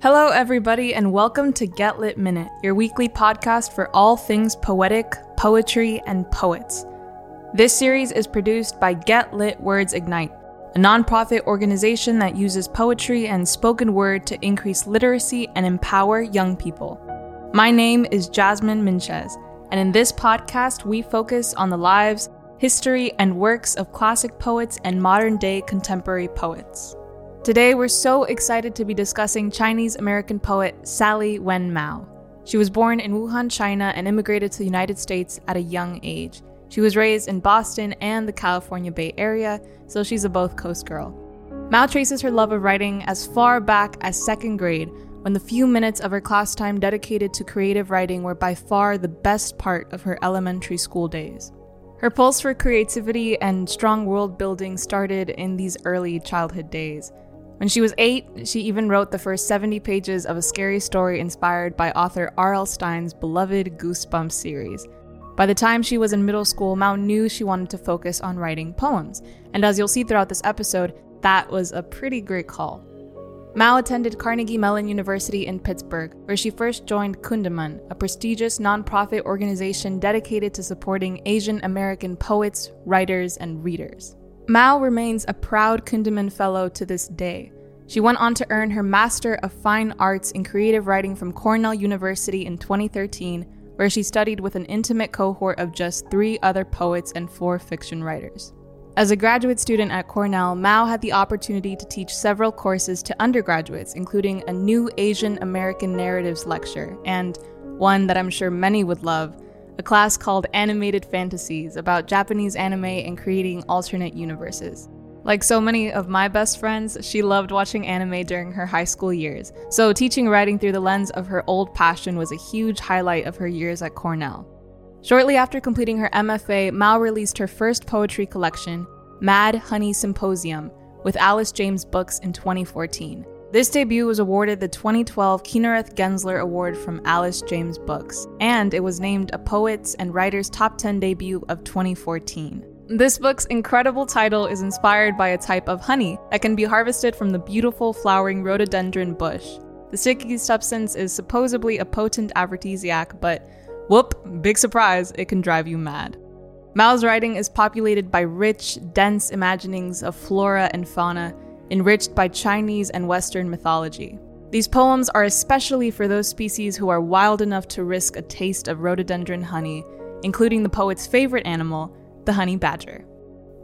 Hello, everybody, and welcome to Get Lit Minute, your weekly podcast for all things poetic, poetry, and poets. This series is produced by Get Lit Words Ignite, a nonprofit organization that uses poetry and spoken word to increase literacy and empower young people. My name is Jasmine Minchez, and in this podcast, we focus on the lives, history, and works of classic poets and modern day contemporary poets. Today, we're so excited to be discussing Chinese American poet Sally Wen Mao. She was born in Wuhan, China, and immigrated to the United States at a young age. She was raised in Boston and the California Bay Area, so she's a both coast girl. Mao traces her love of writing as far back as second grade, when the few minutes of her class time dedicated to creative writing were by far the best part of her elementary school days. Her pulse for creativity and strong world building started in these early childhood days. When she was eight, she even wrote the first 70 pages of a scary story inspired by author R.L. Stine's beloved Goosebumps series. By the time she was in middle school, Mao knew she wanted to focus on writing poems, and as you'll see throughout this episode, that was a pretty great call. Mao attended Carnegie Mellon University in Pittsburgh, where she first joined Kundiman, a prestigious nonprofit organization dedicated to supporting Asian American poets, writers, and readers. Mao remains a proud Kundiman Fellow to this day. She went on to earn her Master of Fine Arts in Creative Writing from Cornell University in 2013, where she studied with an intimate cohort of just three other poets and four fiction writers. As a graduate student at Cornell, Mao had the opportunity to teach several courses to undergraduates, including a new Asian American narratives lecture and one that I'm sure many would love a class called Animated Fantasies about Japanese anime and creating alternate universes. Like so many of my best friends, she loved watching anime during her high school years, so teaching writing through the lens of her old passion was a huge highlight of her years at Cornell. Shortly after completing her MFA, Mao released her first poetry collection, Mad Honey Symposium, with Alice James Books in 2014. This debut was awarded the 2012 Kinereth Gensler Award from Alice James Books, and it was named a Poets and Writers Top 10 debut of 2014. This book's incredible title is inspired by a type of honey that can be harvested from the beautiful flowering rhododendron bush. The sticky substance is supposedly a potent aphrodisiac, but whoop, big surprise, it can drive you mad. Mao's writing is populated by rich, dense imaginings of flora and fauna enriched by Chinese and Western mythology. These poems are especially for those species who are wild enough to risk a taste of rhododendron honey, including the poet's favorite animal, the honey badger.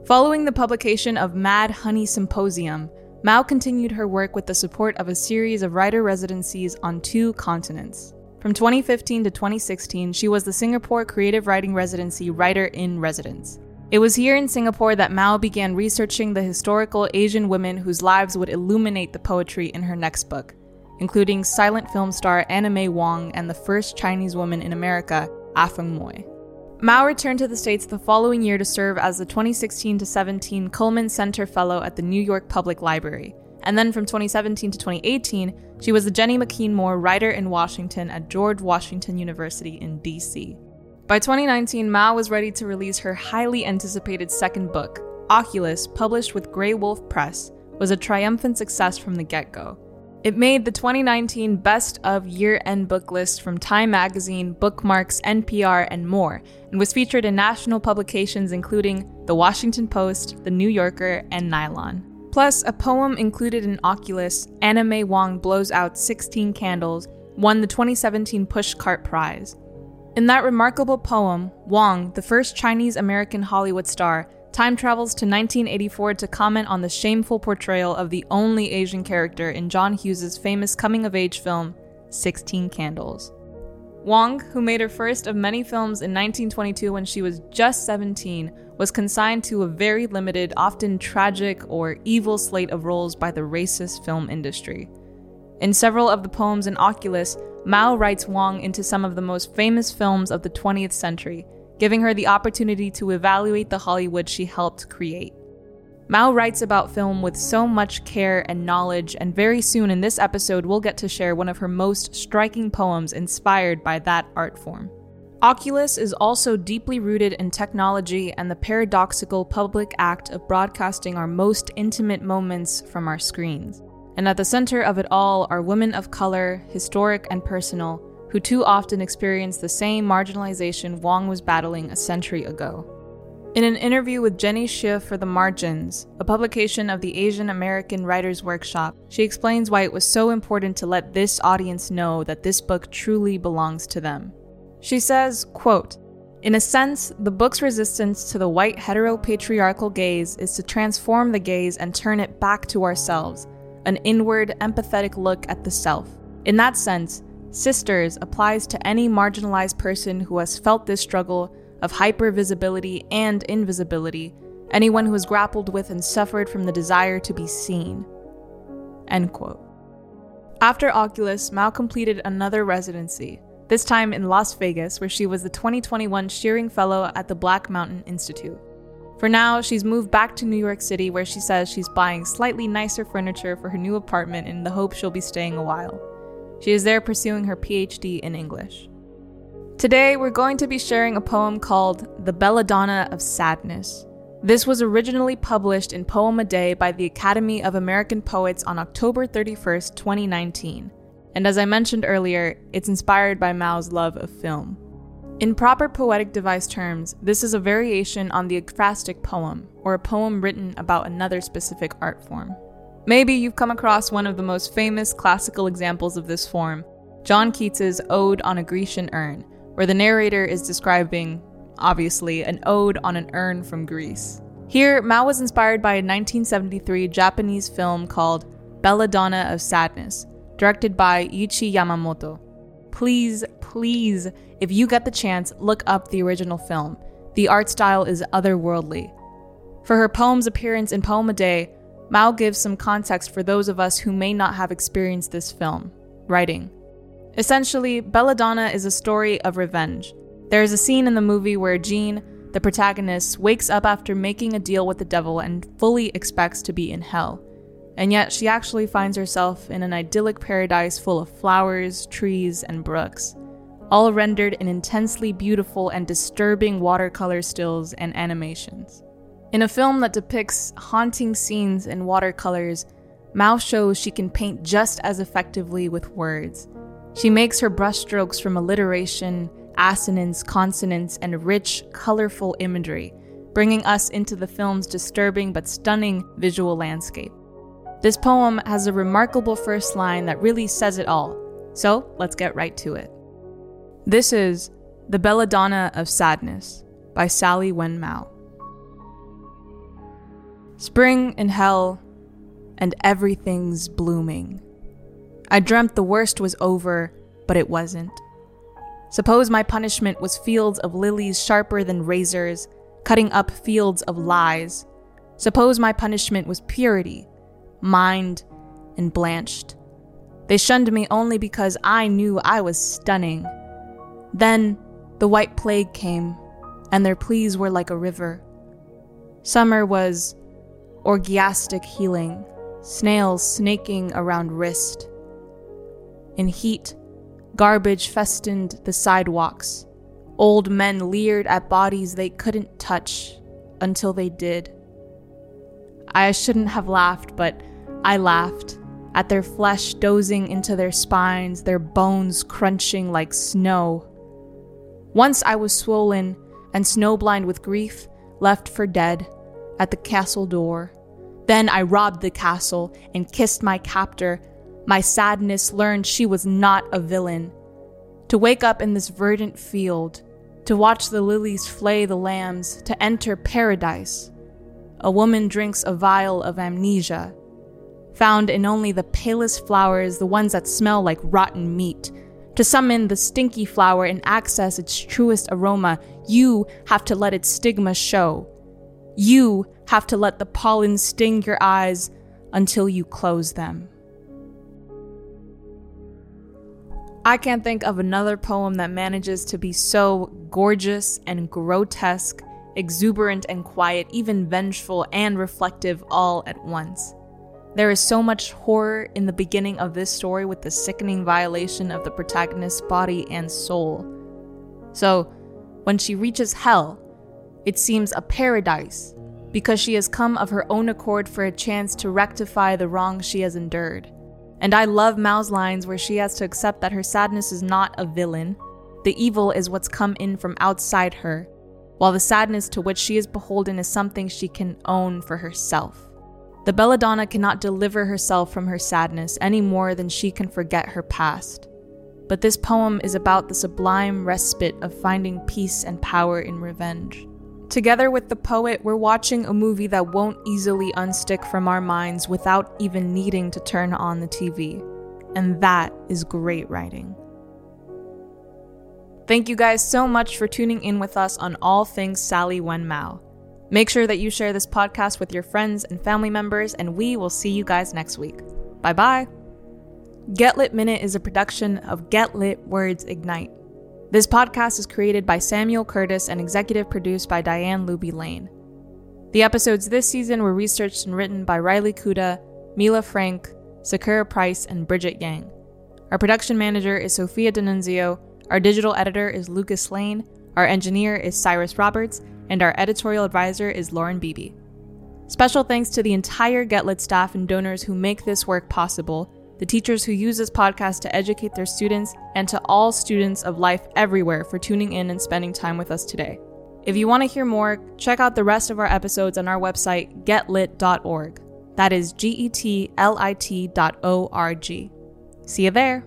Following the publication of Mad Honey Symposium, Mao continued her work with the support of a series of writer residencies on two continents. From 2015 to 2016, she was the Singapore Creative Writing Residency Writer in Residence. It was here in Singapore that Mao began researching the historical Asian women whose lives would illuminate the poetry in her next book, including silent film star Anna May Wong and the first Chinese woman in America, ah Afong Moy. Mao returned to the States the following year to serve as the 2016 to 17 Cullman Center Fellow at the New York Public Library. And then from 2017 to 2018, she was the Jenny McKean Moore Writer in Washington at George Washington University in DC. By 2019, Mao was ready to release her highly anticipated second book. Oculus, published with Graywolf Press, was a triumphant success from the get go. It made the 2019 Best of Year End book list from Time Magazine, Bookmarks, NPR, and more, and was featured in national publications including The Washington Post, The New Yorker, and Nylon. Plus, a poem included in Oculus, Anna May Wong Blows Out 16 Candles, won the 2017 Pushcart Prize. In that remarkable poem, Wong, the first Chinese American Hollywood star, time travels to 1984 to comment on the shameful portrayal of the only Asian character in John Hughes' famous coming of age film, 16 Candles. Wong, who made her first of many films in 1922 when she was just 17, was consigned to a very limited, often tragic or evil slate of roles by the racist film industry. In several of the poems in Oculus, Mao writes Wong into some of the most famous films of the 20th century, giving her the opportunity to evaluate the Hollywood she helped create. Mao writes about film with so much care and knowledge, and very soon in this episode, we'll get to share one of her most striking poems inspired by that art form. Oculus is also deeply rooted in technology and the paradoxical public act of broadcasting our most intimate moments from our screens. and at the center of it all are women of color, historic and personal, who too often experience the same marginalization Wong was battling a century ago. In an interview with Jenny Xie for The Margins, a publication of the Asian American Writers Workshop, she explains why it was so important to let this audience know that this book truly belongs to them. She says, quote, in a sense, the book's resistance to the white heteropatriarchal gaze is to transform the gaze and turn it back to ourselves, an inward, empathetic look at the self. In that sense, Sisters applies to any marginalized person who has felt this struggle of hypervisibility and invisibility, anyone who has grappled with and suffered from the desire to be seen. End quote. After Oculus, Mao completed another residency, this time in Las Vegas, where she was the 2021 Shearing Fellow at the Black Mountain Institute. For now, she's moved back to New York City, where she says she's buying slightly nicer furniture for her new apartment in the hope she'll be staying a while. She is there pursuing her PhD in English. Today, we're going to be sharing a poem called The Belladonna of Sadness. This was originally published in Poem a Day by the Academy of American Poets on October 31st, 2019. And as I mentioned earlier, it's inspired by Mao's love of film. In proper poetic device terms, this is a variation on the ekphrastic poem, or a poem written about another specific art form. Maybe you've come across one of the most famous classical examples of this form, John Keats's Ode on a Grecian Urn, where the narrator is describing, obviously, an ode on an urn from Greece. Here, Mao was inspired by a 1973 Japanese film called Belladonna of Sadness, directed by Eiichi Yamamoto. Please, please, if you get the chance, look up the original film. The art style is otherworldly. For her poem's appearance in Poem a Day, Mao gives some context for those of us who may not have experienced this film, writing. Essentially, Belladonna is a story of revenge. There is a scene in the movie where Jean, the protagonist, wakes up after making a deal with the devil and fully expects to be in hell. And yet, she actually finds herself in an idyllic paradise full of flowers, trees, and brooks, all rendered in intensely beautiful and disturbing watercolor stills and animations. In a film that depicts haunting scenes in watercolors, Mao shows she can paint just as effectively with words. She makes her brushstrokes from alliteration, assonance, consonance, and rich, colorful imagery, bringing us into the film's disturbing but stunning visual landscape. This poem has a remarkable first line that really says it all, so let's get right to it. This is The Belladonna of Sadness by Sally Wen Mao. Spring in hell, and everything's blooming. I dreamt the worst was over, but it wasn't. Suppose my punishment was fields of lilies sharper than razors, cutting up fields of lies. Suppose my punishment was purity, mined and blanched. They shunned me only because I knew I was stunning. Then the white plague came, and their pleas were like a river. Summer was orgiastic healing, snails snaking around wrist. In heat, garbage festooned the sidewalks. Old men leered at bodies they couldn't touch until they did. I shouldn't have laughed, but I laughed at their flesh dozing into their spines, their bones crunching like snow. Once I was swollen and snowblind with grief, left for dead at the castle door. Then I robbed the castle and kissed my captor my sadness learned she was not a villain. To wake up in this verdant field, to watch the lilies flay the lambs, to enter paradise. A woman drinks a vial of amnesia, found in only the palest flowers, the ones that smell like rotten meat. To summon the stinky flower and access its truest aroma, you have to let its stigma show. You have to let the pollen sting your eyes until you close them. I can't think of another poem that manages to be so gorgeous and grotesque, exuberant and quiet, even vengeful and reflective all at once. There is so much horror in the beginning of this story with the sickening violation of the protagonist's body and soul. So, when she reaches hell, it seems a paradise because she has come of her own accord for a chance to rectify the wrong she has endured. And I love Mao's lines where she has to accept that her sadness is not a villain. The evil is what's come in from outside her, while the sadness to which she is beholden is something she can own for herself. The belladonna cannot deliver herself from her sadness any more than she can forget her past. But this poem is about the sublime respite of finding peace and power in revenge. Together with the poet, we're watching a movie that won't easily unstick from our minds without even needing to turn on the TV. And that is great writing. Thank you guys so much for tuning in with us on all things Sally Wen Mao. Make sure that you share this podcast with your friends and family members, and we will see you guys next week. Bye bye. Get Lit Minute is a production of Get Lit Words Ignite. This podcast is created by Samuel Curtis and executive produced by Diane Luby Lane. The episodes this season were researched and written by Riley Kuda, Mila Frank, Sakura Price, and Bridget Yang. Our production manager is Sophia D'Annunzio, our digital editor is Lucas Lane, our engineer is Cyrus Roberts, and our editorial advisor is Lauren Beebe. Special thanks to the entire GetLit staff and donors who make this work possible, the teachers who use this podcast to educate their students, and to all students of life everywhere for tuning in and spending time with us today. If you want to hear more, check out the rest of our episodes on our website, getlit.org. That is G E T L I T dot O R G. See you there.